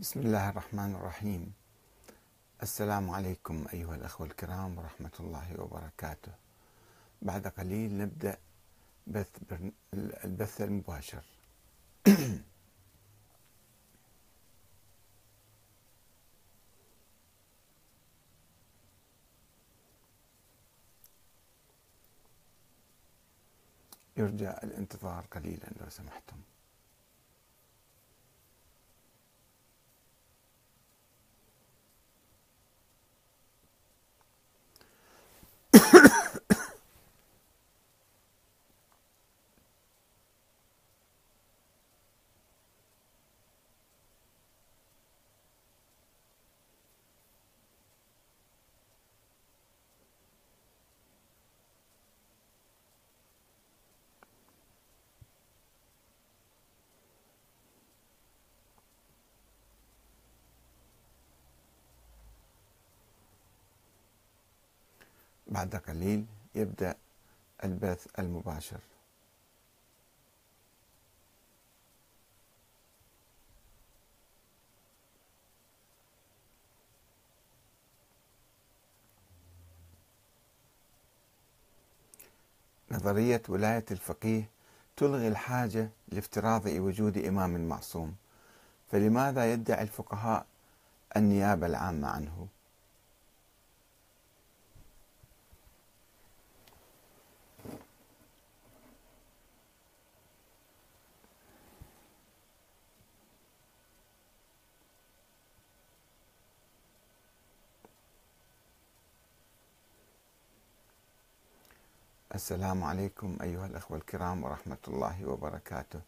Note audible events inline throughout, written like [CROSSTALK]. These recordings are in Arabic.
بسم الله الرحمن الرحيم. السلام عليكم أيها الأخوة الكرام ورحمة الله وبركاته. بعد قليل نبدأ بث البث المباشر. يرجى الانتظار قليلا لو سمحتم. بعد قليل يبدأ البث المباشر نظرية ولاية الفقيه تلغي الحاجة لافتراض وجود إمام معصوم فلماذا يدعي الفقهاء النيابة العامة عنه؟ السلام عليكم أيها الأخوة الكرام ورحمة الله وبركاته.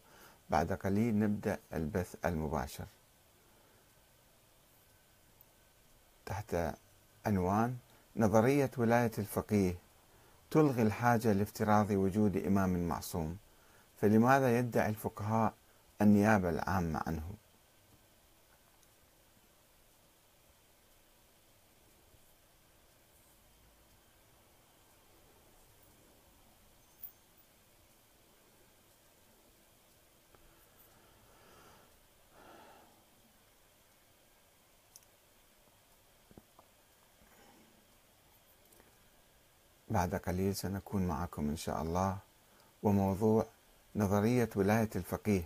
بعد قليل نبدأ البث المباشر. تحت عنوان نظرية ولاية الفقيه تلغي الحاجة لافتراض وجود إمام معصوم فلماذا يدعي الفقهاء النيابة العامة عنه؟ بعد قليل سنكون معكم إن شاء الله. وموضوع نظرية ولاية الفقيه.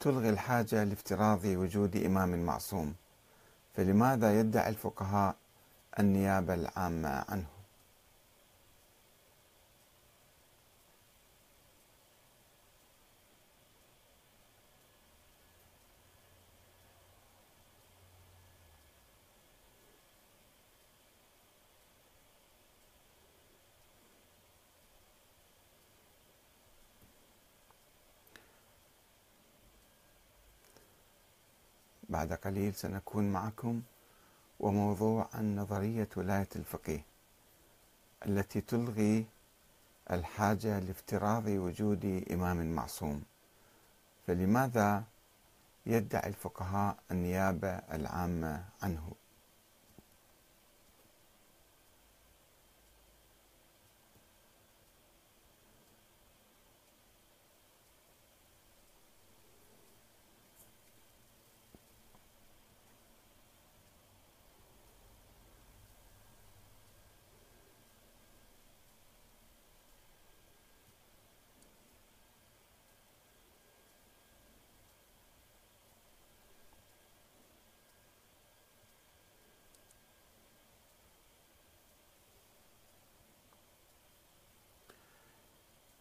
تلغي الحاجة لافتراض وجود إمام معصوم. فلماذا يدعي الفقهاء النيابة العامة عنه؟ بعد قليل سنكون معكم وموضوع عن نظرية ولاية الفقيه التي تلغي الحاجة لافتراض وجود إمام معصوم. فلماذا يدعي الفقهاء النيابة العامة عنه؟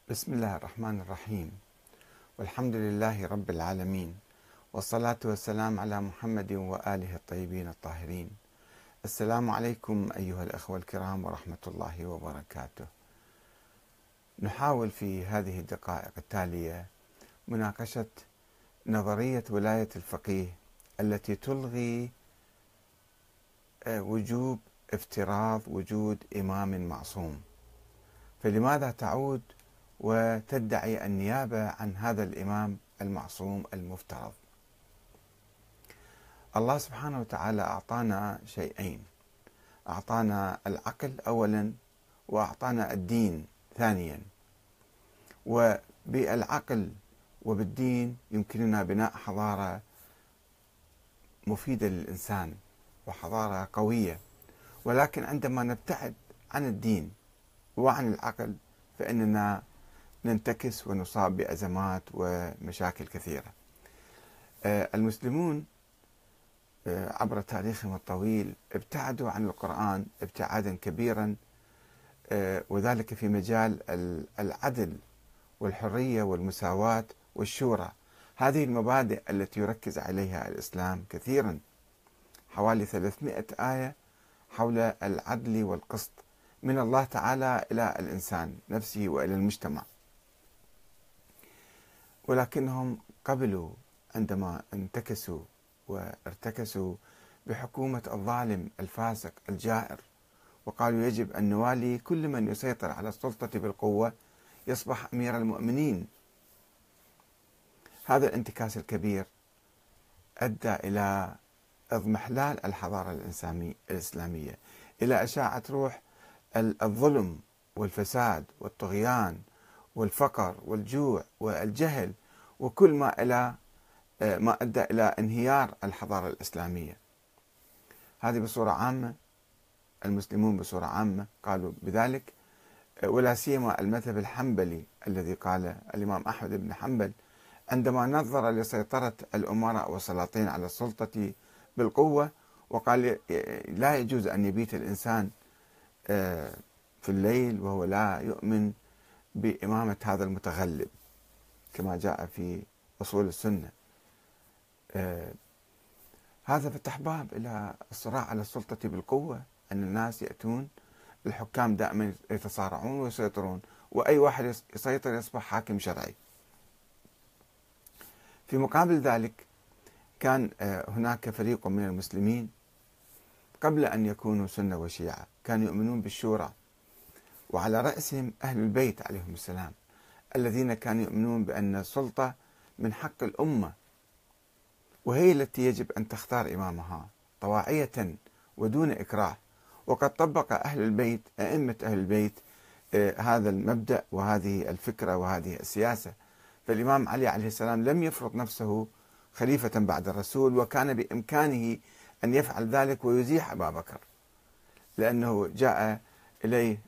بسم الله الرحمن الرحيم. والحمد لله رب العالمين والصلاة والسلام على محمد وآله الطيبين الطاهرين. السلام عليكم أيها الأخوة الكرام ورحمة الله وبركاته. نحاول في هذه الدقائق التالية مناقشة نظرية ولاية الفقيه التي تلغي آه، وجوب افتراض وجود إمام معصوم. فلماذا تعود وتدعي النيابة عن هذا الإمام المعصوم المفترض. الله سبحانه وتعالى أعطانا شيئين. أعطانا العقل أولا وأعطانا الدين ثانيا. وبالعقل وبالدين يمكننا بناء حضارة مفيدة للإنسان وحضارة قوية. ولكن عندما نبتعد عن الدين وعن العقل فإننا ننتكس ونصاب بأزمات ومشاكل كثيرة. آه، المسلمون آه، عبر تاريخهم الطويل ابتعدوا عن القرآن ابتعادا كبيرا آه، وذلك في مجال العدل والحرية والمساواة والشورى. هذه المبادئ التي يركز عليها الإسلام كثيرا. حوالي 300 آية حول العدل والقسط من الله تعالى إلى الإنسان نفسه وإلى المجتمع. ولكنهم قبلوا عندما انتكسوا وارتكسوا بحكومة الظالم الفاسق الجائر. وقالوا يجب أن نوالي كل من يسيطر على السلطة بالقوة يصبح أمير المؤمنين. هذا الانتكاس الكبير أدى إلى اضمحلال الحضارة الإسلامية إلى أشاعة روح الظلم والفساد والطغيان. والفقر والجوع والجهل وكل ما إلى ما أدى إلى انهيار الحضارة الإسلامية. هذه بصورة عامة المسلمون بصورة عامة قالوا بذلك ولا سيما المذهب الحنبلي الذي قال الإمام أحمد بن حنبل عندما نظر لسيطرة الأمراء والسلاطين على السلطة بالقوة وقال لا يجوز أن يبيت الإنسان آه، في الليل وهو لا يؤمن بإمامة هذا المتغلب كما جاء في أصول السنة. آه، هذا فتح باب إلى الصراع على السلطة بالقوة أن الناس يأتون الحكام دائما يتصارعون ويسيطرون وأي واحد يسيطر يصبح حاكم شرعي. في مقابل ذلك كان آه، هناك فريق من المسلمين قبل أن يكونوا سنة وشيعة كانوا يؤمنون بالشورى. وعلى رأسهم أهل البيت عليهم السلام الذين كانوا يؤمنون بأن السلطة من حق الأمة وهي التي يجب أن تختار إمامها طواعية ودون إكراه. وقد طبق أهل البيت أئمة أهل البيت آه، هذا المبدأ وهذه الفكرة وهذه السياسة. فالإمام علي عليه السلام لم يفرض نفسه خليفة بعد الرسول وكان بإمكانه أن يفعل ذلك ويزيح أبا بكر لأنه جاء إليه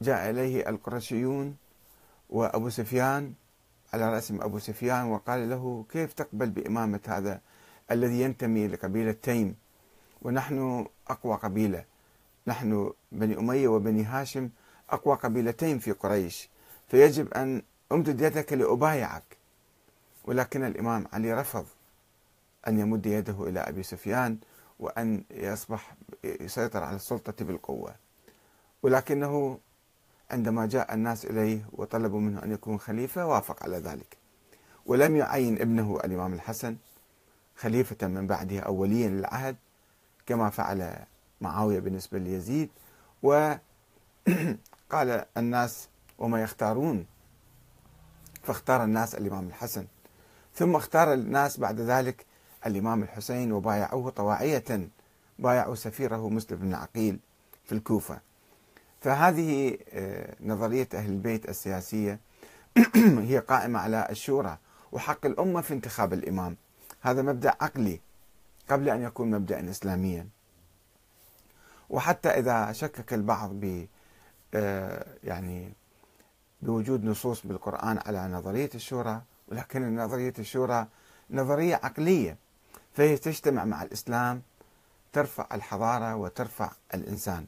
جاء إليه القرشيون وأبو سفيان على رأسهم أبو سفيان وقال له كيف تقبل بإمامة هذا الذي ينتمي لقبيلة تيم؟ ونحن أقوى قبيلة. نحن بني أمية وبني هاشم أقوى قبيلتين في قريش. فيجب أن أمدد يدك لأبايعك. ولكن الإمام علي رفض أن يمد يده إلى أبي سفيان وأن يصبح يسيطر على السلطة بالقوة. ولكنه عندما جاء الناس إليه وطلبوا منه أن يكون خليفة وافق على ذلك. ولم يعين ابنه الإمام الحسن خليفة من بعده أو وليا للعهد كما فعل معاوية بالنسبة ليزيد. وقال [CLEARS THROAT] الناس وما يختارون فاختار الناس الإمام الحسن. ثم اختار الناس بعد ذلك الإمام الحسين وبايعوه طواعية بايعوا سفيره مسلم بن عقيل في الكوفة. فهذه آه، نظرية أهل البيت السياسية [CLEARS THROAT] هي قائمة على الشورى وحق الأمة في انتخاب الإمام. هذا مبدأ عقلي قبل أن يكون مبدأ إسلاميا. وحتى إذا شكك البعض ب آه، يعني بوجود نصوص بالقرآن على نظرية الشورى ولكن نظرية الشورى نظرية عقلية. فهي تجتمع مع الإسلام ترفع الحضارة وترفع الإنسان.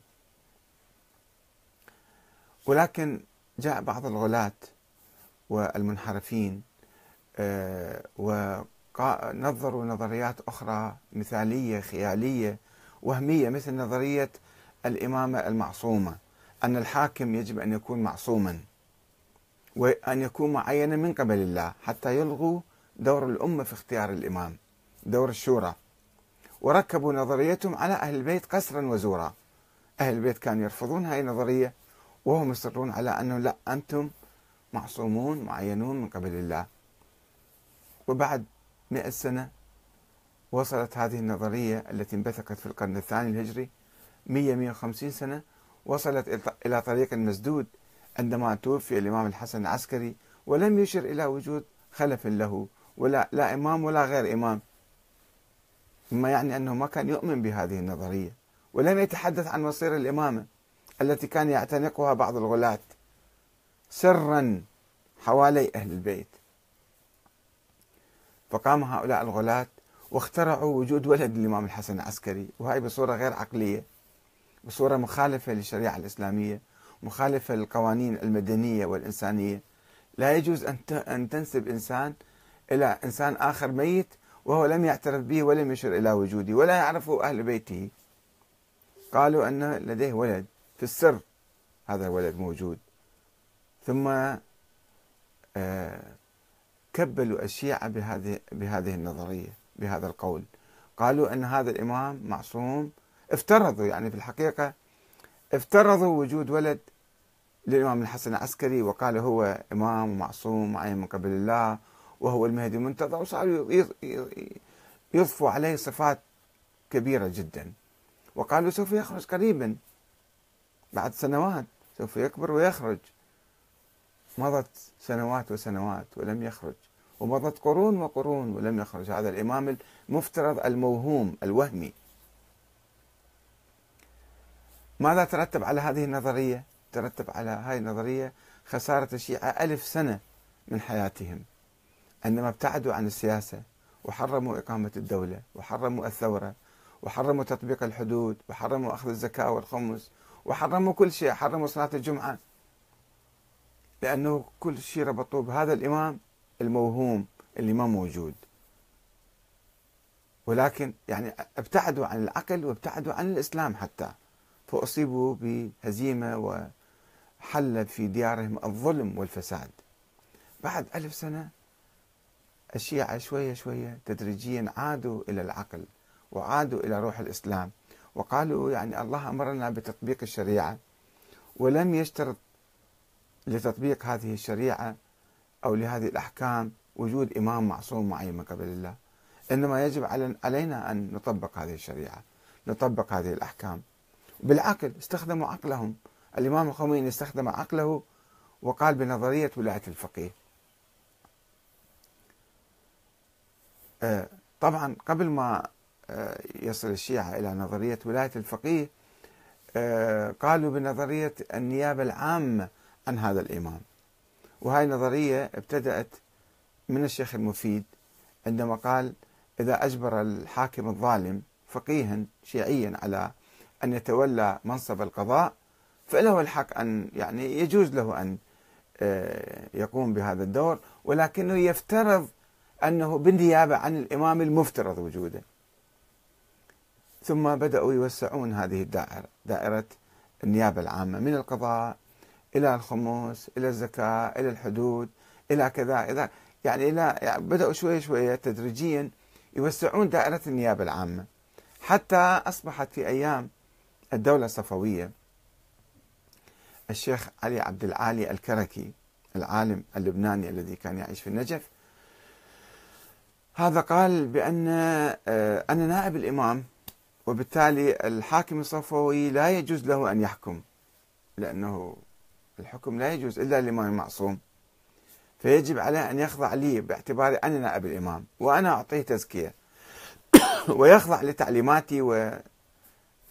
ولكن جاء بعض الغلاة والمنحرفين آه، ونظروا نظريات أخرى مثالية خيالية وهمية مثل نظرية الإمامة المعصومة أن الحاكم يجب أن يكون معصوما وأن يكون معينا من قبل الله حتى يلغوا دور الأمة في اختيار الإمام. دور الشورى. وركبوا نظريتهم على أهل البيت قسرا وزورا. أهل البيت كانوا يرفضون هذه النظرية وهم يصرون على أنه لا أنتم معصومون معينون من قبل الله. وبعد مئة سنة وصلت هذه النظرية التي انبثقت في القرن الثاني الهجري. 100 150 سنة وصلت إلى طريق مسدود عندما توفي الإمام الحسن العسكري ولم يشر إلى وجود خلف له ولا لا إمام ولا غير إمام. مما يعني أنه ما كان يؤمن بهذه النظرية ولم يتحدث عن مصير الإمامة التي كان يعتنقها بعض الغلاة سرا حوالي أهل البيت. فقام هؤلاء الغلاة واخترعوا وجود ولد الإمام الحسن العسكري وهي بصورة غير عقلية بصورة مخالفة للشريعة الإسلامية مخالفة للقوانين المدنية والإنسانية. لا يجوز أن تنسب إنسان إلى إنسان آخر ميت وهو لم يعترف به ولم يشر إلى وجوده ولا يعرفه أهل بيته. قالوا أن لديه ولد في السر هذا الولد موجود. ثم آه، كبلوا الشيعة بهذه بهذه النظرية بهذا القول. قالوا أن هذا الإمام معصوم. افترضوا يعني في الحقيقة افترضوا وجود ولد للإمام الحسن العسكري وقال هو إمام معصوم معين من قبل الله وهو المهدي المنتظر وصاروا يضفوا عليه صفات كبيرة جدا. وقالوا سوف يخرج قريبا. بعد سنوات سوف يكبر ويخرج. مضت سنوات وسنوات ولم يخرج. ومضت قرون وقرون ولم يخرج. هذا الإمام المفترض الموهوم الوهمي. ماذا ترتب على هذه النظرية؟ ترتب على هذه النظرية خسارة الشيعة ألف سنة من حياتهم. عندما ابتعدوا عن السياسة وحرموا إقامة الدولة وحرموا الثورة وحرموا تطبيق الحدود وحرموا أخذ الزكاة والخمس وحرموا كل شيء حرموا صلاة الجمعة. لأنه كل شيء ربطوه بهذا الإمام الموهوم اللي ما موجود. ولكن يعني ابتعدوا عن العقل وابتعدوا عن الإسلام حتى. فأصيبوا بهزيمة وحل في ديارهم الظلم والفساد. بعد ألف سنة الشيعة شوية شوية تدريجيا عادوا إلى العقل وعادوا إلى روح الإسلام وقالوا يعني الله أمرنا بتطبيق الشريعة ولم يشترط لتطبيق هذه الشريعة أو لهذه الأحكام وجود إمام معصوم معين من قبل الله. إنما يجب علينا أن نطبق هذه الشريعة نطبق هذه الأحكام. بالعقل استخدموا عقلهم. الإمام الخميني استخدم عقله وقال بنظرية ولاية الفقيه. طبعا قبل ما آه، يصل الشيعة إلى نظرية ولاية الفقيه آه، قالوا بنظرية النيابة العامة عن هذا الإمام. وهاي نظرية ابتدأت من الشيخ المفيد عندما قال إذا أجبر الحاكم الظالم فقيها شيعيا على أن يتولى منصب القضاء فله الحق أن يعني يجوز له أن آه، يقوم بهذا الدور ولكنه يفترض أنه بالنيابة عن الإمام المفترض وجوده. ثم بدأوا يوسعون هذه الدائرة دائرة النيابة العامة من القضاء إلى الخمس إلى الزكاة إلى الحدود إلى كذا إلى يعني إلى يعني بدأوا شوية شوية تدريجيا يوسعون دائرة النيابة العامة. حتى أصبحت في أيام الدولة الصفوية الشيخ علي عبد العالي الكركي العالم اللبناني الذي كان يعيش في النجف هذا قال بأن آه، أنا نائب الإمام وبالتالي الحاكم الصفوي لا يجوز له أن يحكم لأنه الحكم لا يجوز إلا للإمام المعصوم. فيجب عليه أن يخضع لي باعتباري أنا نائب الإمام وأنا أعطيه تزكية [COUGHS] ويخضع لتعليماتي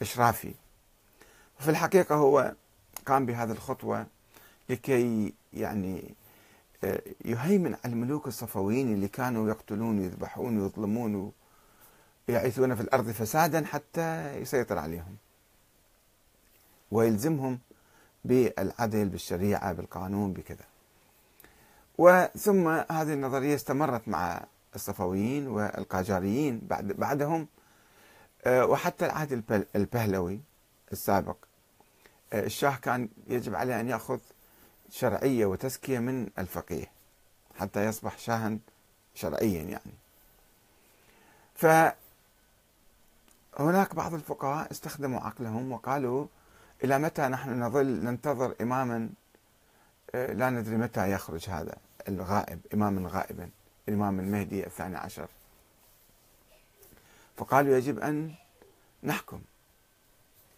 وإشرافي. في الحقيقة هو قام بهذه الخطوة لكي يعني يهيمن على الملوك الصفويين اللي كانوا يقتلون ويذبحون ويظلمون ويعيثون في الأرض فسادا حتى يسيطر عليهم. ويلزمهم بالعدل بالشريعة بالقانون بكذا. وثم هذه النظرية استمرت مع الصفويين والقاجاريين بعد بعدهم آه، وحتى العهد البهلوي السابق آه، الشاه كان يجب عليه أن يأخذ شرعية وتزكية من الفقيه حتى يصبح شاها شرعيا يعني. فهناك بعض الفقهاء استخدموا عقلهم وقالوا إلى متى نحن نظل ننتظر إماما؟ آه، لا ندري متى يخرج هذا الغائب إماما غائبا الإمام المهدي الثاني عشر. فقالوا يجب أن نحكم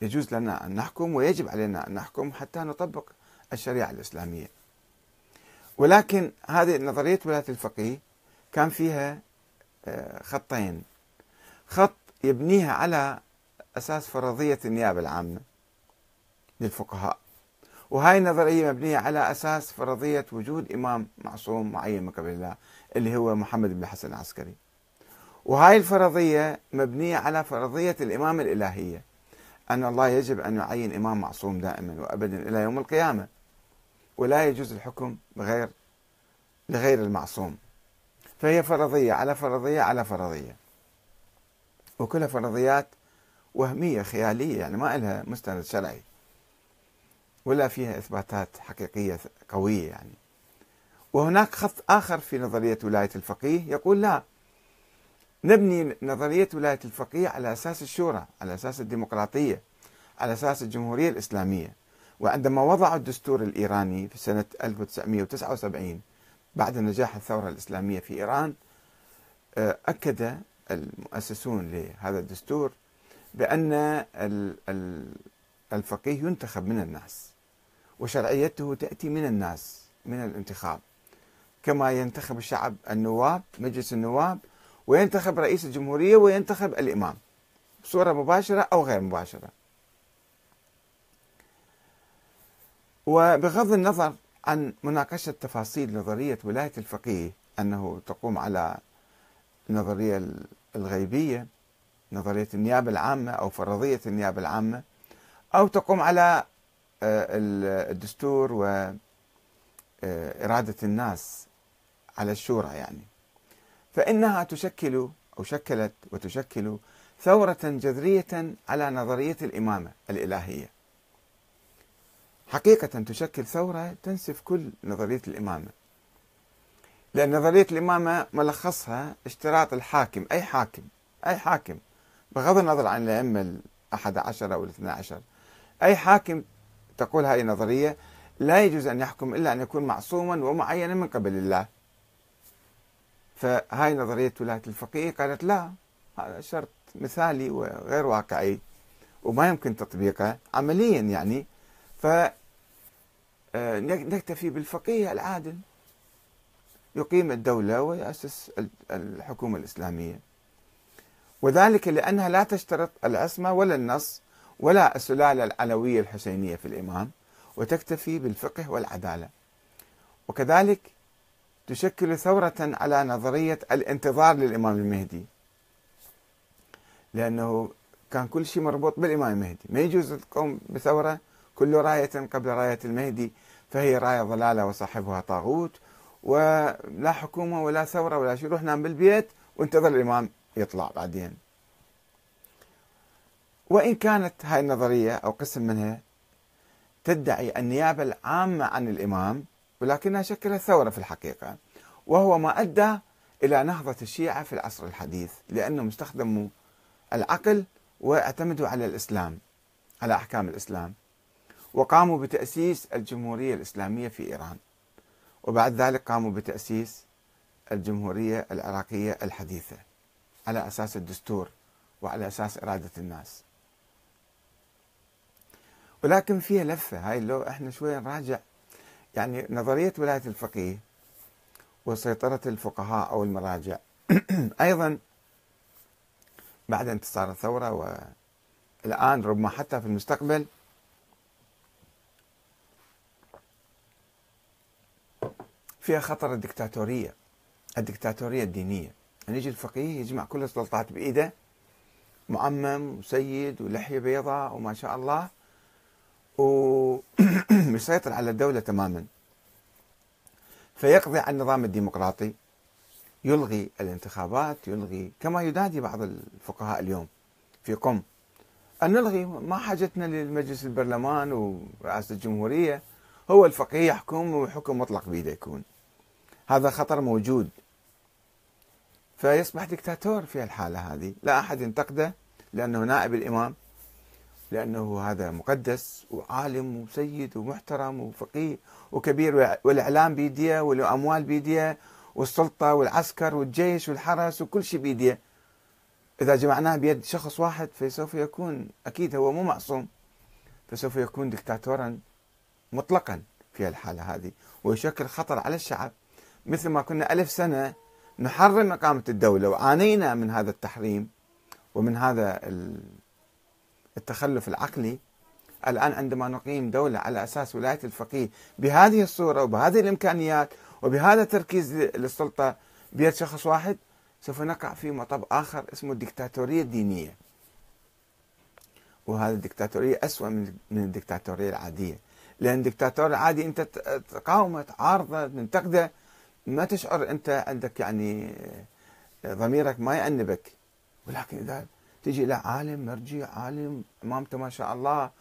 يجوز لنا أن نحكم ويجب علينا أن نحكم حتى نطبق الشريعة الإسلامية. ولكن هذه نظرية ولاية الفقيه كان فيها آه، خطين. خط يبنيها على أساس فرضية النيابة العامة للفقهاء. وهاي النظرية مبنية على أساس فرضية وجود إمام معصوم معين من قبل الله اللي هو محمد بن الحسن العسكري. وهاي الفرضية مبنية على فرضية الإمامة الإلهية. أن الله يجب أن يعين إمام معصوم دائما وأبدا إلى يوم القيامة. ولا يجوز الحكم بغير لغير المعصوم. فهي فرضية على فرضية على فرضية. وكلها فرضيات وهمية خيالية يعني ما لها مستند شرعي. ولا فيها إثباتات حقيقية قوية يعني. وهناك خط آخر في نظرية ولاية الفقيه يقول لا نبني نظرية ولاية الفقيه على أساس الشورى على أساس الديمقراطية على أساس الجمهورية الإسلامية. وعندما وضعوا الدستور الإيراني في سنة 1979 بعد نجاح الثورة الإسلامية في إيران آه، أكد المؤسسون لهذا الدستور بأن الفقيه ينتخب من الناس وشرعيته تأتي من الناس من الانتخاب. كما ينتخب الشعب النواب مجلس النواب وينتخب رئيس الجمهورية وينتخب الإمام بصورة مباشرة أو غير مباشرة. وبغض النظر عن مناقشة تفاصيل نظرية ولاية الفقيه أنه تقوم على النظرية الغيبية نظرية النيابة العامة أو فرضية النيابة العامة أو تقوم على آه، الدستور وإرادة آه، الناس على الشورى يعني. فإنها تشكل أو شكلت وتشكل ثورة جذرية على نظرية الإمامة الإلهية. حقيقة تشكل ثورة تنسف كل نظرية الإمامة. لأن نظرية الإمامة ملخصها اشتراط الحاكم أي حاكم أي حاكم بغض النظر عن الأئمة الأحد عشر أو الاثنى عشر. أي حاكم تقول هذه النظرية لا يجوز أن يحكم إلا أن يكون معصوما ومعينا من قبل الله. فهاي نظرية ولاية الفقيه قالت لا هذا شرط مثالي وغير واقعي وما يمكن تطبيقه عمليا يعني. ف نكتفي بالفقيه العادل. يقيم الدولة ويأسس الحكومة الإسلامية. وذلك لأنها لا تشترط العصمة ولا النص ولا السلالة العلوية الحسينية في الإمام وتكتفي بالفقه والعدالة. وكذلك تشكل ثورة على نظرية الانتظار للإمام المهدي. لأنه كان كل شيء مربوط بالإمام المهدي. ما يجوز تقوم بثورة كل راية قبل راية المهدي فهي راية ضلالة وصاحبها طاغوت ولا حكومة ولا ثورة ولا شيء روح نام بالبيت وانتظر الإمام يطلع بعدين. وإن كانت هاي النظرية أو قسم منها تدعي النيابة العامة عن الإمام ولكنها شكلت ثورة في الحقيقة وهو ما أدى إلى نهضة الشيعة في العصر الحديث لأنهم استخدموا العقل وأعتمدوا على الإسلام على أحكام الإسلام. وقاموا بتأسيس الجمهورية الإسلامية في إيران. وبعد ذلك قاموا بتأسيس الجمهورية العراقية الحديثة على أساس الدستور وعلى أساس إرادة الناس. ولكن فيها لفة هاي لو إحنا شوية نراجع. يعني نظرية ولاية الفقيه وسيطرة الفقهاء أو المراجع. [CLEARS THROAT] أيضا بعد انتصار الثورة والآن ربما حتى في المستقبل فيها خطر الدكتاتورية. الدكتاتورية الدينية. أن يجي الفقيه يجمع كل السلطات بإيده. معمم وسيد ولحية بيضاء وما شاء الله. ويسيطر [CLEARS THROAT] على الدولة تماما. فيقضي على النظام الديمقراطي. يلغي الانتخابات يلغي كما ينادي بعض الفقهاء اليوم في قم. أن نلغي ما حاجتنا للمجلس البرلمان ورئاسة الجمهورية. هو الفقيه يحكم وحكم مطلق بيده يكون. هذا خطر موجود. فيصبح دكتاتور في الحالة هذه. لا أحد ينتقده لأنه نائب الإمام لأنه هذا مقدس وعالم وسيد ومحترم وفقيه وكبير والإعلام بيديه والأموال بيديه والسلطة والعسكر والجيش والحرس وكل شيء بيديه. إذا جمعناه بيد شخص واحد فسوف يكون أكيد هو مو معصوم. فسوف يكون دكتاتورا مطلقا في الحالة هذه. ويشكل خطر على الشعب. مثل ما كنا ألف سنة نحرم إقامة الدولة وعانينا من هذا التحريم ومن هذا التخلف العقلي. الآن عندما نقيم دولة على أساس ولاية الفقيه بهذه الصورة وبهذه الإمكانيات وبهذا التركيز للسلطة بيد شخص واحد سوف نقع في مطب آخر اسمه الدكتاتورية الدينية. وهذه الدكتاتورية أسوأ من الدكتاتورية العادية لأن الدكتاتور العادي أنت تقاومه تعارضه تنتقده ما تشعر أنت عندك يعني ضميرك ما يأنبك. ولكن إذا تجي إلى عالم مرجع عالم إمامته ما شاء الله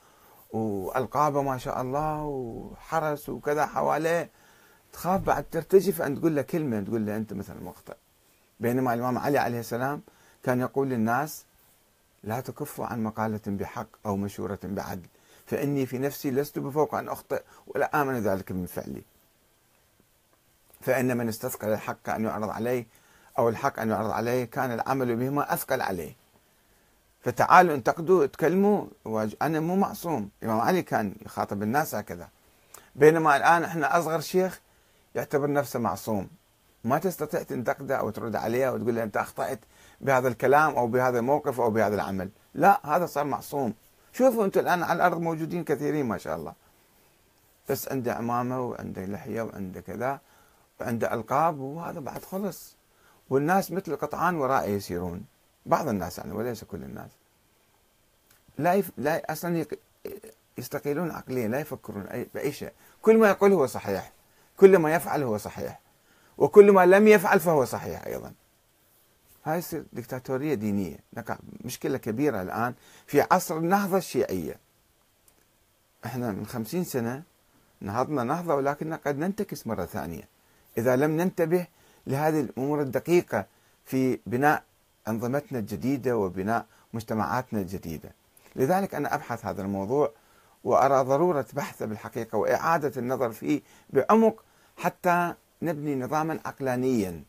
وألقابه ما شاء الله وحرس وكذا حواليه تخاف بعد ترتجف أن تقول له كلمة تقول له أنت مثلا مخطئ بينما الإمام علي عليه السلام كان يقول للناس لا تكفوا عن مقالة بحق أو مشورة بعدل فإني في نفسي لست بفوق أن أخطئ ولا آمن ذلك من فعلي. فإن من استثقل الحق أن يعرض عليه أو الحق أن يعرض عليه كان العمل بهما أثقل عليه. فتعالوا انتقدوا تكلموا أنا مو معصوم. الامام علي كان يخاطب الناس هكذا. بينما الآن إحنا أصغر شيخ يعتبر نفسه معصوم. ما تستطيع تنتقده أو ترد عليه وتقول له أنت أخطأت بهذا الكلام أو بهذا الموقف أو بهذا العمل. لا هذا صار معصوم. شوفوا أنتم الآن على الأرض موجودين كثيرين ما شاء الله. بس عنده عمامة وعنده لحية وعنده كذا. وعنده ألقاب وهذا بعد خلص. والناس مثل قطعان ورائه يسيرون. بعض الناس يعني وليس كل الناس. لا يف... لا أصلا يستقيلون عقليا لا يفكرون أي... بأي شيء. كل ما يقول هو صحيح. كل ما يفعل هو صحيح. وكل ما لم يفعل فهو صحيح أيضا. هاي دكتاتوريه دينية. نقع مشكلة كبيرة الآن في عصر النهضة الشيعية. إحنا من خمسين سنة نهضنا نهضة ولكننا قد ننتكس مرة ثانية. إذا لم ننتبه لهذه الأمور الدقيقة في بناء أنظمتنا الجديدة وبناء مجتمعاتنا الجديدة. لذلك أنا أبحث هذا الموضوع وأرى ضرورة بحثه بالحقيقة وإعادة النظر فيه بعمق حتى نبني نظاما عقلانيا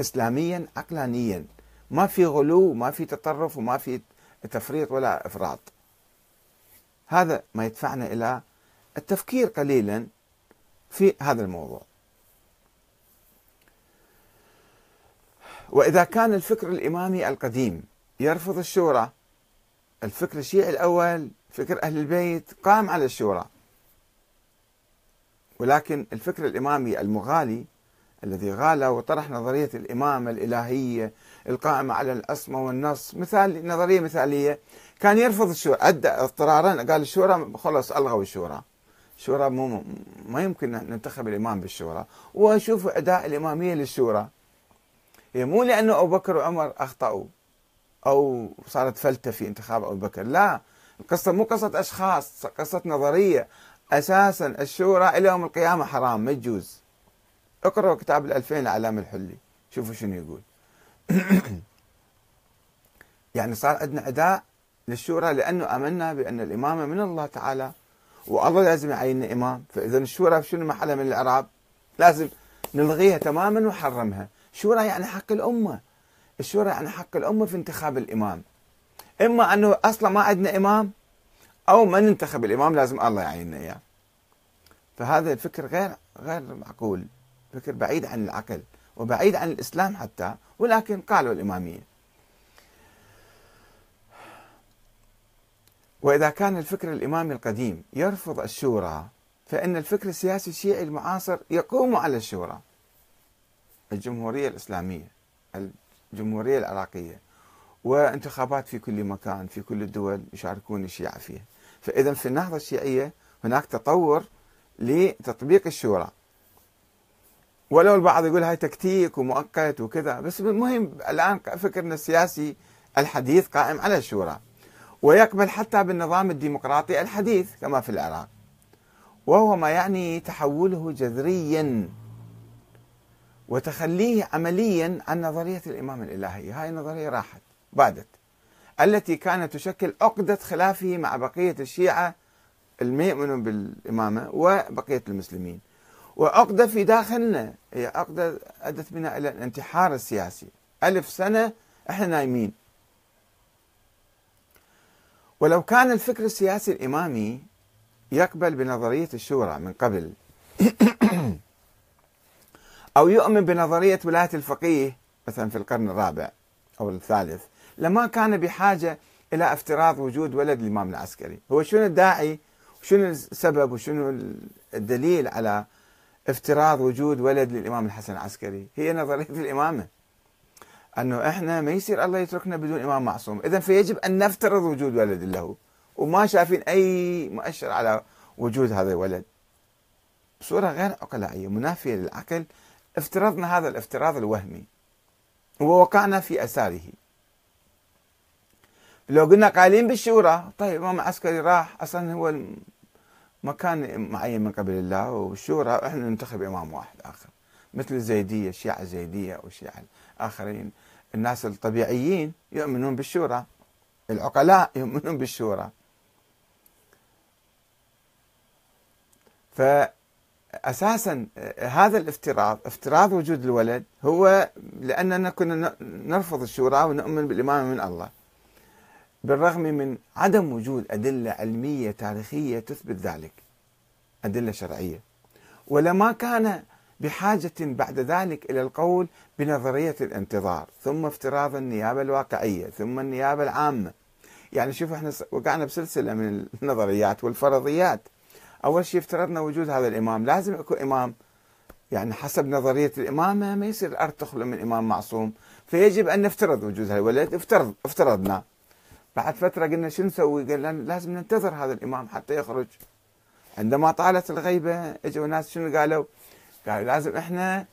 إسلاميا عقلانيا. ما في غلو ما في تطرف وما في تفريط ولا إفراط. هذا ما يدفعنا إلى التفكير قليلا في هذا الموضوع. وإذا كان الفكر الإمامي القديم يرفض الشورى الفكر الشيعي الأول فكر أهل البيت قام على الشورى. ولكن الفكر الإمامي المغالي الذي غال وطرح نظرية الإمامة الإلهية القائمة على الأسمى والنص مثال نظرية مثالية كان يرفض الشورى. أدى اضطرارا قال الشورى خلص ألغوا الشورى. الشورى مو ما يمكن ننتخب الإمام بالشورى. وشوفوا أداء الإمامية للشورى. هي مو لأنه أبو بكر وعمر أخطأوا أو صارت فلتة في انتخاب أبو بكر لا. القصة مو قصة أشخاص قصة نظرية. أساسا الشورى إلى يوم القيامة حرام ما يجوز. اقرأوا كتاب الألفين لعلام الحلي شوفوا شنو يقول. [COUGHS] يعني صار عندنا عداء للشورى لأنه آمنا بأن الإمامة من الله تعالى والله لازم يعين إمام. فإذا الشورى شنو محلها من الإعراب؟ لازم نلغيها تماما ونحرمها شورى يعني حق الأمة؟ الشورى يعني حق الأمة في انتخاب الإمام؟ إما أنه أصلا ما عندنا إمام أو ما ننتخب الإمام لازم الله يعيننا إياه. فهذا الفكر غير غير معقول. فكر بعيد عن العقل وبعيد عن الإسلام حتى ولكن قالوا الإمامية. وإذا كان الفكر الإمامي القديم يرفض الشورى فإن الفكر السياسي الشيعي المعاصر يقوم على الشورى. الجمهورية الإسلامية الجمهورية العراقية وانتخابات في كل مكان في كل الدول يشاركون الشيعة فيها. فإذا في النهضة الشيعية هناك تطور لتطبيق الشورى. ولو البعض يقول هاي تكتيك ومؤقت وكذا بس المهم الآن فكرنا السياسي الحديث قائم على الشورى ويقبل حتى بالنظام الديمقراطي الحديث كما في العراق. وهو ما يعني تحوله جذريا. وتخليه عمليا عن نظرية الإمام الإلهي. هاي النظرية راحت بادت التي كانت تشكل عقدة خلافه مع بقية الشيعة المؤمنون بالإمامة وبقية المسلمين. وعقدة في داخلنا هي عقدة أدت بنا إلى الانتحار السياسي. ألف سنة إحنا نايمين. ولو كان الفكر السياسي الإمامي يقبل بنظرية الشورى من قبل أو يؤمن بنظرية ولاية الفقيه مثلا في القرن الرابع أو الثالث لما كان بحاجة إلى افتراض وجود ولد الإمام العسكري. هو شنو الداعي؟ شنو السبب؟ وشنو الدليل على افتراض وجود ولد للإمام الحسن العسكري؟ هي نظرية [LAUGHS] الإمامة. أنه إحنا ما يصير الله يتركنا بدون إمام معصوم. إذا فيجب أن نفترض وجود ولد له. وما شايفين أي مؤشر على وجود هذا الولد. بصورة غير عقلائية منافية للعقل افترضنا هذا الافتراض الوهمي ووقعنا في أساره لو قلنا قايلين بالشورى طيب الإمام العسكري راح أصلا هو مكان معين من قبل الله والشورى إحنا ننتخب إمام واحد آخر. مثل الزيدية الشيعة الزيدية والشيعة الآخرين. الناس الطبيعيين يؤمنون بالشورى. العقلاء [LAUGHS] يؤمنون بالشورى. فأساسا هذا الافتراض افتراض وجود الولد هو لأننا كنا نرفض الشورى ونؤمن بالإمامة من الله. بالرغم من عدم وجود أدلة علمية تاريخية تثبت ذلك أدلة شرعية. ولما كان بحاجة بعد ذلك إلى القول بنظرية الانتظار ثم افتراض النيابة الواقعية ثم النيابة العامة. يعني شوف إحنا وقعنا بسلسلة من النظريات والفرضيات. أول شيء افترضنا وجود هذا الإمام. لازم يكون إمام. يعني حسب نظرية الإمامة ما يصير الأرض تخلو من إمام معصوم. فيجب أن نفترض وجود هذا. الولد افترض افترضنا. بعد فترة قلنا شو نسوي؟ قال لازم ننتظر هذا الإمام حتى يخرج. عندما طالت الغيبة إجوا ناس شنو قالوا؟ قالوا لازم إحنا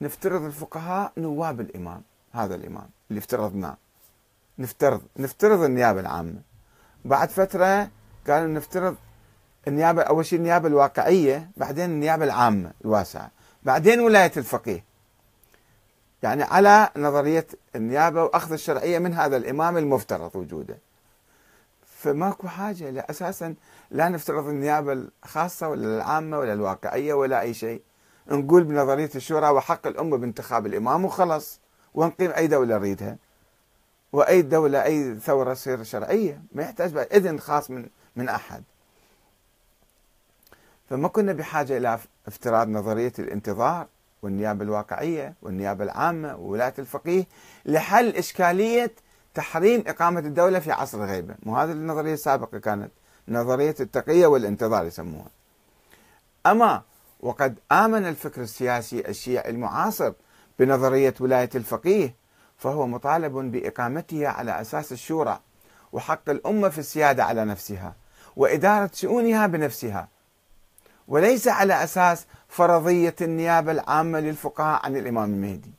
نفترض الفقهاء نواب الإمام هذا الإمام اللي افترضناه نفترض نفترض النيابة العامة. بعد فترة قالوا نفترض النيابة أول شيء النيابة الواقعية بعدين النيابة العامة الواسعة بعدين ولاية الفقيه. يعني على نظرية النيابة وأخذ الشرعية من هذا الإمام المفترض وجوده. فماكو حاجة أساسا لا نفترض النيابة الخاصة ولا العامة ولا الواقعية ولا أي شيء. نقول بنظرية الشورى وحق الأمة بانتخاب الإمام وخلص ونقيم أي دولة نريدها. وأي دولة أي ثورة تصير شرعية ما يحتاج بعد إذن خاص من من أحد. فما كنا بحاجة إلى افتراض نظرية الانتظار والنيابة الواقعية والنيابة العامة وولاية الفقيه لحل إشكالية تحريم إقامة الدولة في عصر الغيبة. مو هذه النظرية السابقة كانت نظرية التقية والانتظار يسموها. أما وقد آمن الفكر السياسي الشيعي المعاصر بنظرية ولاية الفقيه فهو مطالب بإقامتها على أساس الشورى وحق الأمة في السيادة على نفسها وإدارة شؤونها بنفسها. وليس على أساس فرضية النيابة العامة للفقهاء عن الإمام المهدي.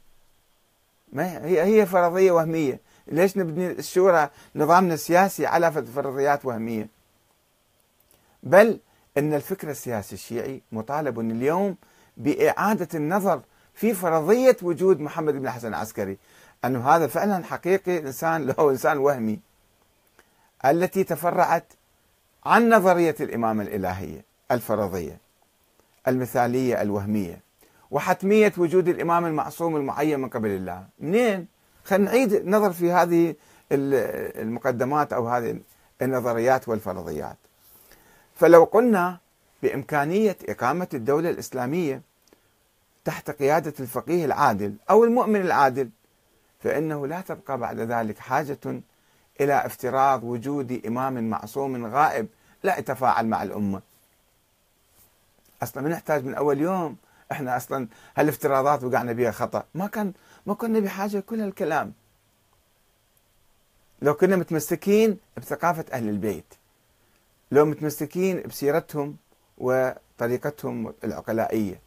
ما هي؟ هي فرضية وهمية. ليش نبني الشورى نظامنا السياسي على فرضيات وهمية؟ بل أن الفكر السياسي الشيعي مطالب اليوم بإعادة النظر في فرضية وجود محمد بن الحسن العسكري. أنه هذا فعلا حقيقي إنسان [LAUGHS] له إنسان وهمي. التي تفرعت عن نظرية الإمامة الإلهية. الفرضية المثالية الوهمية. وحتمية وجود الإمام المعصوم المعين من قبل الله. منين؟ خلينا نعيد النظر في هذه المقدمات أو هذه النظريات والفرضيات. فلو قلنا بإمكانية إقامة الدولة الإسلامية تحت قيادة الفقيه العادل أو المؤمن العادل فإنه لا تبقى بعد ذلك حاجة إلى افتراض وجود إمام معصوم غائب لا يتفاعل مع الأمة. أصلا ما نحتاج من أول يوم. إحنا أصلا هالافتراضات وقعنا بها خطأ. ما كان ما كنا بحاجة لكل هالكلام. لو كنا متمسكين بثقافة أهل البيت لو متمسكين بسيرتهم وطريقتهم العقلائية.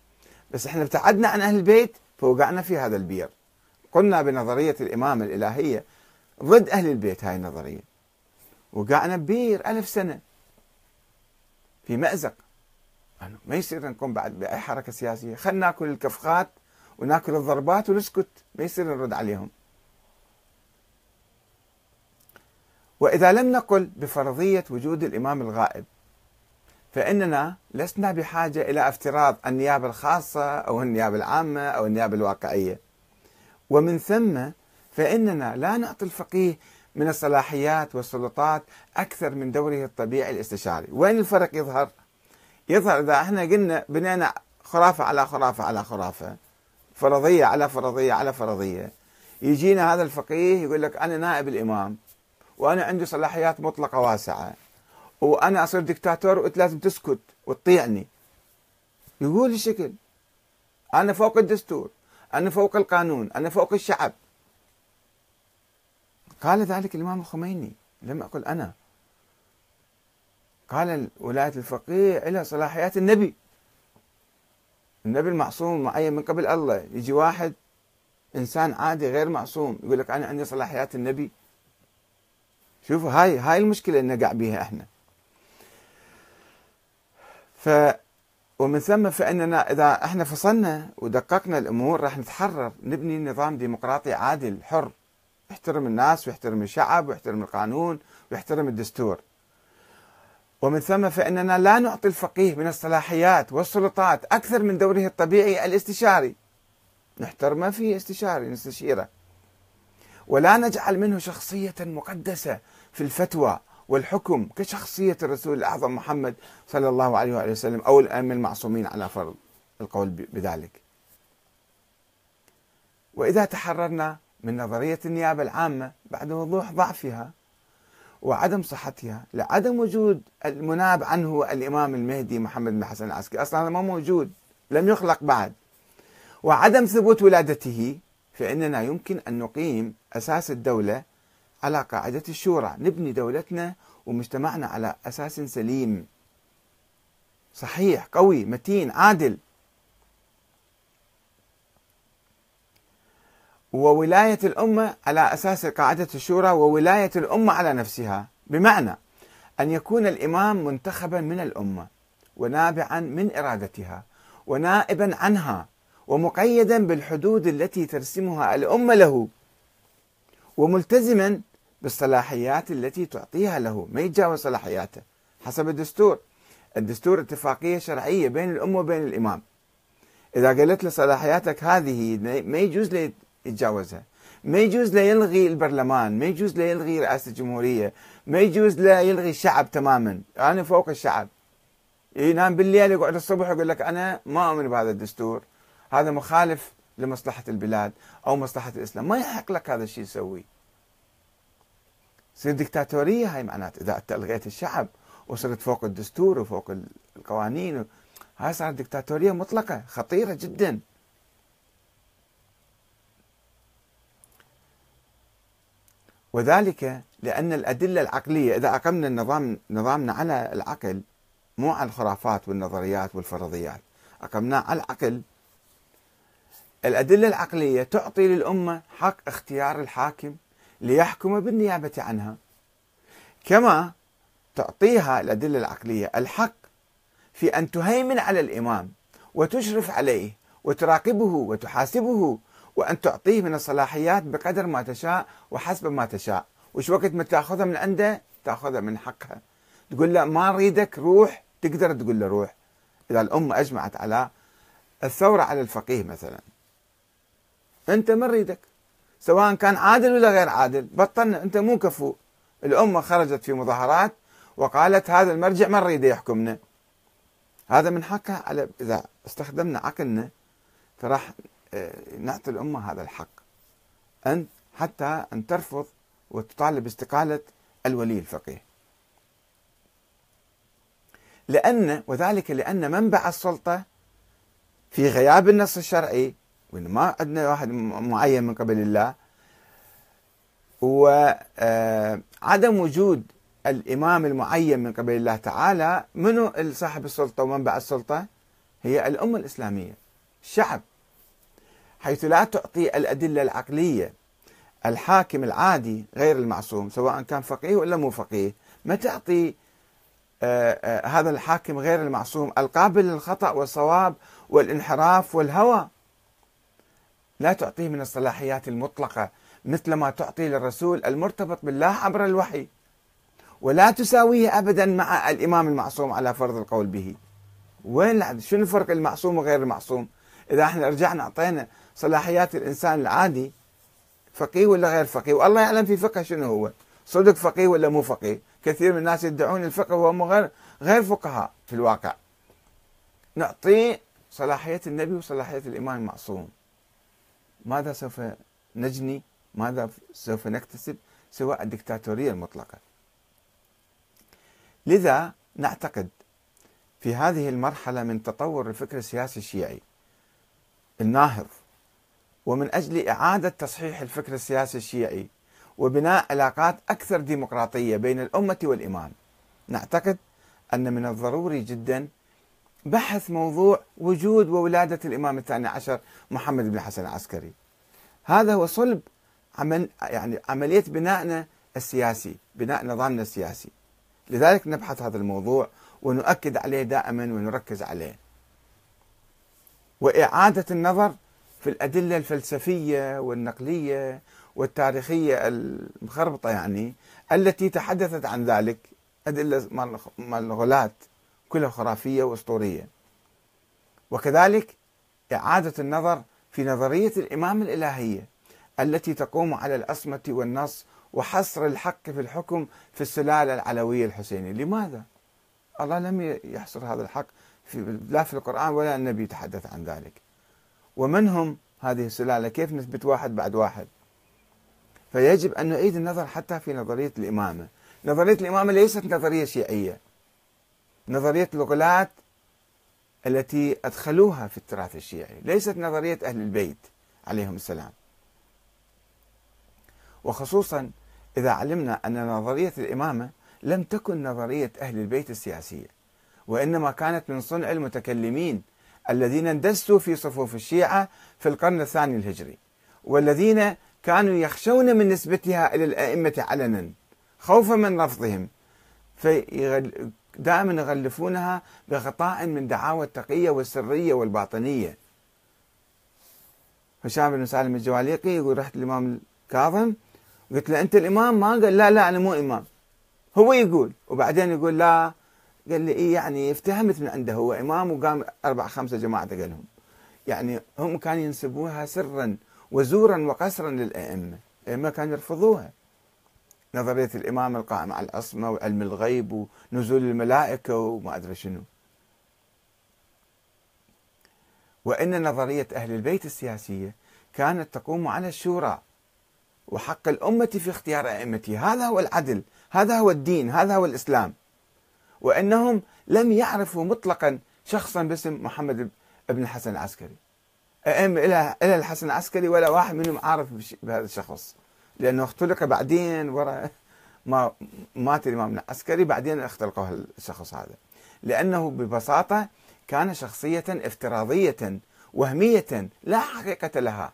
بس إحنا ابتعدنا عن أهل البيت فوقعنا في هذا البير. قلنا بنظرية الامامه الإلهية. ضد أهل البيت هاي النظرية. وقعنا ببير ألف سنة. في مأزق. ما يصير نقوم بعد بأي حركة سياسية. خلينا ناكل الكفخات وناكل الضربات ونسكت. ما يصير نرد عليهم. وإذا لم نقل بفرضية وجود الإمام الغائب فإننا لسنا بحاجة إلى افتراض النيابة الخاصة أو النيابة العامة أو النيابة الواقعية. ومن ثم فإننا لا نعطي الفقيه من الصلاحيات والسلطات أكثر من دوره الطبيعي الاستشاري. وين الفرق يظهر؟ يظهر إذا إحنا قلنا بنينا خرافة على خرافة على خرافة فرضية على فرضية على فرضية. يجينا هذا الفقيه يقول لك أنا نائب الإمام وأنا عندي صلاحيات مطلقة واسعة وأنا أصير دكتاتور وأنت لازم تسكت وتطيعني. يقول الشكل أنا فوق الدستور أنا فوق القانون أنا فوق الشعب. قال ذلك الإمام الخميني لم أقل أنا. قال ولاية الفقيه إلى صلاحيات النبي. النبي المعصوم معين من قبل الله. يجي واحد إنسان عادي غير معصوم يقول لك أنا عندي صلاحيات النبي. شوفوا هاي هاي المشكلة اللي نقع بها إحنا. ف ومن ثم فإننا إذا إحنا فصلنا ودققنا الأمور راح نتحرر نبني نظام ديمقراطي عادل حر. يحترم الناس ويحترم الشعب ويحترم القانون ويحترم الدستور. ومن ثم فإننا لا نعطي الفقيه من الصلاحيات والسلطات أكثر من دوره الطبيعي الاستشاري. نحترمه في استشاري نستشيره. ولا نجعل منه شخصية مقدسة في الفتوى والحكم كشخصية الرسول الأعظم محمد صلى الله عليه وآله وسلم أو الأئمة المعصومين على فرض القول بذلك. وإذا تحررنا من نظرية النيابة العامة بعد وضوح ضعفها وعدم صحتها لعدم وجود المناب عنه الإمام المهدي محمد بن حسن العسكري. أصلا ما موجود لم يخلق بعد. وعدم ثبوت ولادته فإننا يمكن أن نقيم أساس الدولة على قاعدة الشورى. نبني دولتنا ومجتمعنا على أساس سليم صحيح قوي متين عادل. وولاية الأمة على أساس قاعدة الشورى وولاية الأمة على نفسها. بمعنى أن يكون الإمام منتخبا من الأمة ونابعا من إرادتها ونائبا عنها ومقيدا بالحدود التي ترسمها الأمة له وملتزما بالصلاحيات التي تعطيها له ما يتجاوز صلاحياته حسب الدستور. الدستور اتفاقية شرعية بين الأمة وبين الإمام. إذا قالت له صلاحياتك هذه ما يجوز يتجاوزها. ما يجوز له يلغي البرلمان ما يجوز له يلغي رئاسة الجمهورية ما يجوز له يلغي الشعب تماما. أنا فوق الشعب. ينام بالليل يقعد الصبح يقول لك أنا ما أؤمن بهذا الدستور. هذا مخالف لمصلحة البلاد أو مصلحة الإسلام. ما يحق لك هذا الشيء تسويه تصير دكتاتورية هاي معناته. إذا أنت ألغيت الشعب وصرت فوق الدستور وفوق القوانين هاي صارت دكتاتورية مطلقة خطيرة جدا. وذلك لأن الأدلة العقلية إذا أقمنا النظام نظامنا على العقل مو على الخرافات والنظريات والفرضيات. أقمناه على العقل. الأدلة العقلية تعطي للأمة حق اختيار الحاكم ليحكم بالنيابة عنها. كما تعطيها الأدلة العقلية الحق في أن تهيمن على الإمام وتشرف عليه وتراقبه وتحاسبه وأن تعطيه من الصلاحيات بقدر ما تشاء وحسب ما تشاء. وش وقت ما تأخذها من عنده تأخذها من حقها. تقول له ما نريدك روح. تقدر تقول له روح. إذا الأمة أجمعت على الثورة على الفقيه مثلا. أنت ما نريدك سواء كان عادل ولا غير عادل. بطلنا. أنت مو كفو. الأمة خرجت في مظاهرات وقالت هذا المرجع ما نريده يحكمنا. هذا من حقها على إذا استخدمنا عقلنا فراح نعطي الأمة هذا الحق. أن حتى أن ترفض وتطالب باستقالة الولي الفقيه. لأن وذلك لأن منبع السلطة في غياب النص الشرعي وإن ما عندنا واحد معين من قبل الله وعدم آه، وجود الإمام المعين من قبل الله تعالى منو صاحب السلطة ومنبع السلطة؟ هي الأمة الإسلامية. الشعب. حيث لا تعطي الأدلة العقلية. الحاكم العادي غير المعصوم سواء كان فقيه ولا مو فقيه ما تعطي آه، آه، هذا الحاكم غير المعصوم القابل للخطأ والصواب والانحراف والهوى. لا تعطيه من الصلاحيات المطلقة مثل ما تعطي للرسول المرتبط بالله عبر الوحي. ولا تساويه أبدا مع الإمام المعصوم على فرض القول به. وين شنو الفرق المعصوم وغير المعصوم؟ إذا إحنا رجعنا أعطينا صلاحيات الإنسان العادي فقيه ولا غير فقيه؟ والله يعلم في فقه شنو هو. صدق فقيه ولا مو فقيه؟ كثير من الناس يدعون الفقه وهم غير غير فقهاء في الواقع. نعطيه صلاحية النبي وصلاحية الإمام المعصوم. ماذا سوف نجني؟ ماذا سوف نكتسب سواء الدكتاتورية المطلقة؟ لذا نعتقد في هذه المرحلة من تطور الفكر السياسي الشيعي الناهض ومن أجل إعادة تصحيح الفكر السياسي الشيعي وبناء علاقات أكثر ديمقراطية بين الأمة والإمام نعتقد أن من الضروري جدا بحث موضوع وجود وولادة الإمام الثاني عشر محمد بن الحسن العسكري. هذا هو صلب عمل يعني عملية بنائنا السياسي بناء نظامنا السياسي. لذلك نبحث هذا الموضوع ونؤكد عليه دائما ونركز عليه. وإعادة النظر في الأدلة الفلسفية والنقلية والتاريخية المخربطة يعني التي تحدثت عن ذلك أدلة مال كلها خرافية وأسطورية. وكذلك إعادة النظر في نظرية الإمام الإلهية التي تقوم على الأصمة والنص وحصر الحق في الحكم في السلالة العلوية الحسينية. لماذا؟ الله لم يحصر هذا الحق في لا في القرآن ولا النبي يتحدث عن ذلك. ومن هم هذه السلالة كيف نثبت واحد بعد واحد؟ فيجب أن نعيد النظر حتى في نظرية الإمامة. نظرية الإمامة ليست نظرية شيعية. نظرية الغلاة التي أدخلوها في التراث الشيعي. ليست نظرية أهل البيت عليهم السلام. وخصوصا إذا علمنا أن نظرية الإمامة لم تكن نظرية أهل البيت السياسية وإنما كانت من صنع المتكلمين الذين اندسوا في صفوف الشيعة في القرن الثاني الهجري والذين كانوا يخشون من نسبتها إلى الأئمة علنا خوفا من رفضهم دائما يغلفونها بغطاء من دعاوى التقية والسرية والباطنية. هشام بن سالم الجواليقي يقول رحت الإمام الكاظم قلت له أنت الإمام؟ ما قال لا لا أنا مو إمام. هو يقول وبعدين يقول لا قال لي إيه يعني افتهمت من عنده هو إمام وقام أربع خمسة جماعة قالهم. يعني هم كانوا ينسبوها سرا وزورا وقسرا للأئمة. الأئمة كانوا يرفضوها. نظرية الإمام القائم على العصمة وعلم الغيب ونزول الملائكة وما أدري شنو. وإن نظرية أهل البيت السياسية كانت تقوم على الشورى وحق الأمة في اختيار أئمتها. هذا هو العدل. هذا هو الدين. هذا هو الإسلام. وأنهم لم يعرفوا مطلقا شخصا باسم محمد بن الحسن العسكري. أئمة إلى الحسن العسكري ولا واحد منهم عارف بهذا الشخص. لأنه اختلق بعدين وراء ما مات الإمام العسكري بعدين اختلقوا الشخص هذا. لأنه ببساطة كان شخصية افتراضية وهمية لا حقيقة لها.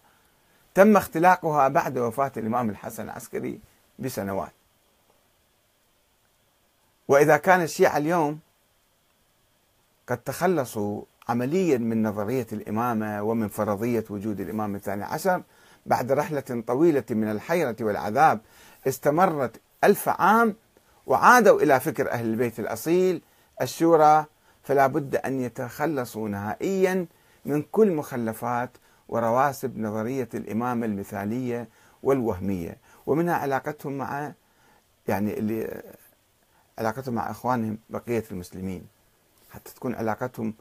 تم اختلاقها بعد وفاة الإمام الحسن العسكري بسنوات. وإذا كان الشيعة اليوم قد تخلصوا عمليا من نظرية الإمامة ومن فرضية وجود الإمام الثاني عشر بعد رحلة طويلة من الحيرة والعذاب استمرت ألف عام وعادوا إلى فكر أهل البيت الأصيل الشورى فلا بد أن يتخلصوا نهائيا من كل مخلفات ورواسب نظرية الإمامة المثالية والوهمية. ومنها علاقتهم مع يعني اللي علاقتهم مع إخوانهم بقية المسلمين حتى تكون علاقتهم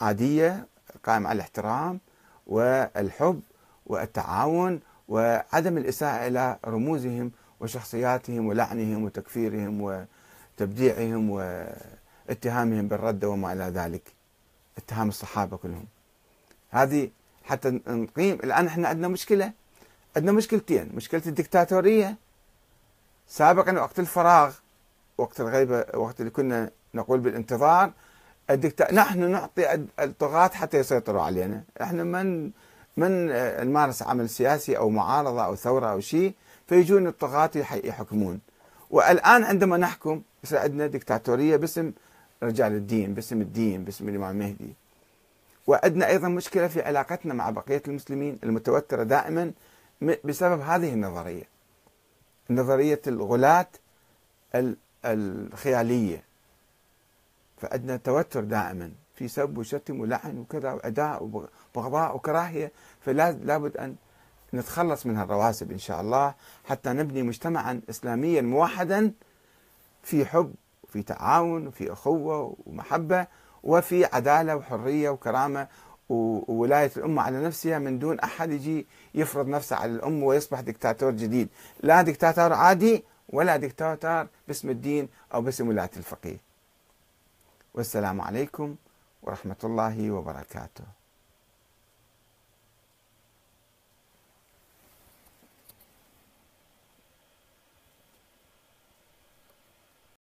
عادية قائمة على الاحترام والحب والتعاون وعدم الإساءة إلى رموزهم وشخصياتهم ولعنهم وتكفيرهم وتبديعهم واتهامهم بالردة وما إلى ذلك اتهام الصحابة كلهم. هذه حتى نقيم الآن إحنا عندنا مشكلة عندنا مشكلتين مشكلة الدكتاتورية سابقا وقت الفراغ. وقت الغيبة وقت اللي كنا نقول بالانتظار الدكتا... نحن نعطي الطغاة حتى يسيطروا علينا. إحنا من من نمارس عمل سياسي أو معارضة أو ثورة أو شيء فيجون الطغاة يحكمون. والآن عندما نحكم يصير عندنا دكتاتوريه باسم رجال الدين باسم الدين باسم الإمام المهدي وعندنا أيضا مشكلة في علاقتنا مع بقية المسلمين المتوترة دائما بسبب هذه النظرية. نظرية الغلاة الخيالية. فعندنا توتر دائما. في سب وشتم ولعن وكذا وأداء وبغضاء وكراهية. فلا لابد أن نتخلص من هالرواسب إن شاء الله حتى نبني مجتمعا اسلاميا موحدا في حب وفي تعاون وفي أخوة ومحبة وفي عدالة وحرية وكرامة وولاية الأمة على نفسها من دون أحد يجي يفرض نفسه على الأمة ويصبح دكتاتور جديد. لا دكتاتور عادي ولا دكتاتور باسم الدين أو باسم ولاية الفقيه. والسلام عليكم ورحمة الله وبركاته.